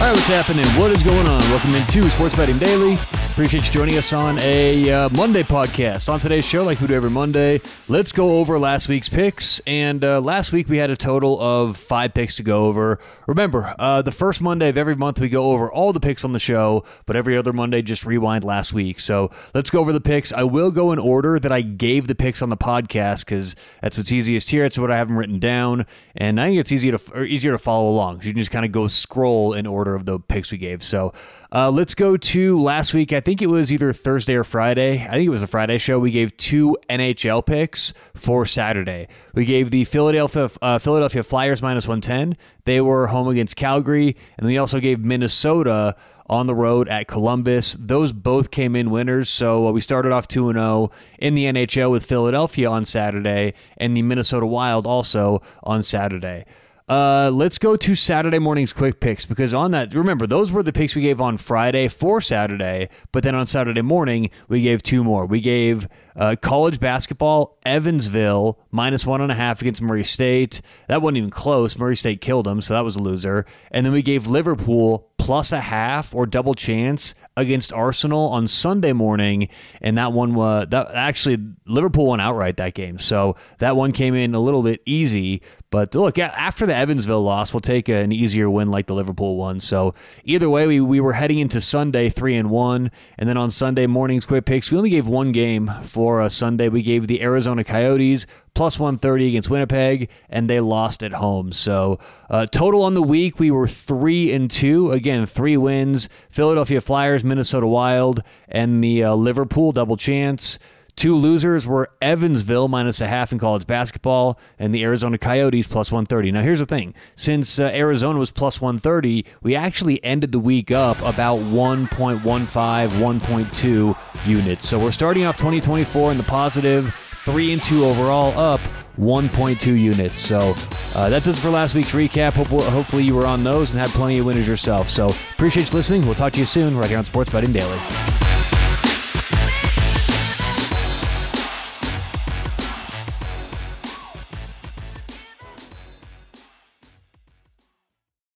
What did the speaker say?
All right, what's happening? What is going on? Welcome into Sports Betting Daily. Appreciate you joining us on a uh, Monday podcast. On today's show, like we do every Monday, let's go over last week's picks. And uh, last week we had a total of five picks to go over. Remember, uh, the first Monday of every month we go over all the picks on the show, but every other Monday just rewind last week. So let's go over the picks. I will go in order that I gave the picks on the podcast because that's what's easiest here. It's what I have them written down, and I think it's easier to easier to follow along. So you can just kind of go scroll in order of the picks we gave. So uh, let's go to last week. I think it was either Thursday or Friday. I think it was a Friday show. We gave two NHL picks for Saturday. We gave the Philadelphia uh, Philadelphia Flyers minus 110. They were home against Calgary. And we also gave Minnesota on the road at Columbus. Those both came in winners. So uh, we started off 2 0 in the NHL with Philadelphia on Saturday and the Minnesota Wild also on Saturday. Uh, let's go to Saturday morning's quick picks because on that, remember, those were the picks we gave on Friday for Saturday, but then on Saturday morning, we gave two more. We gave uh, college basketball, Evansville, minus one and a half against Murray State. That wasn't even close. Murray State killed them, so that was a loser. And then we gave Liverpool plus a half or double chance against Arsenal on Sunday morning, and that one was that actually Liverpool won outright that game. So that one came in a little bit easy. But look, after the Evansville loss, we'll take an easier win like the Liverpool one. So either way, we, we were heading into Sunday three and one, and then on Sunday morning's quick picks, we only gave one game for a Sunday. We gave the Arizona Coyotes plus 130 against Winnipeg, and they lost at home. So uh, total on the week, we were three and two. Again, three wins: Philadelphia Flyers, Minnesota Wild, and the uh, Liverpool double chance. Two losers were Evansville minus a half in college basketball and the Arizona Coyotes plus 130. Now, here's the thing since uh, Arizona was plus 130, we actually ended the week up about 1.15, 1.2 units. So we're starting off 2024 in the positive three and two overall, up 1.2 units. So uh, that does it for last week's recap. Hope, hopefully you were on those and had plenty of winners yourself. So appreciate you listening. We'll talk to you soon right here on Sports Betting Daily.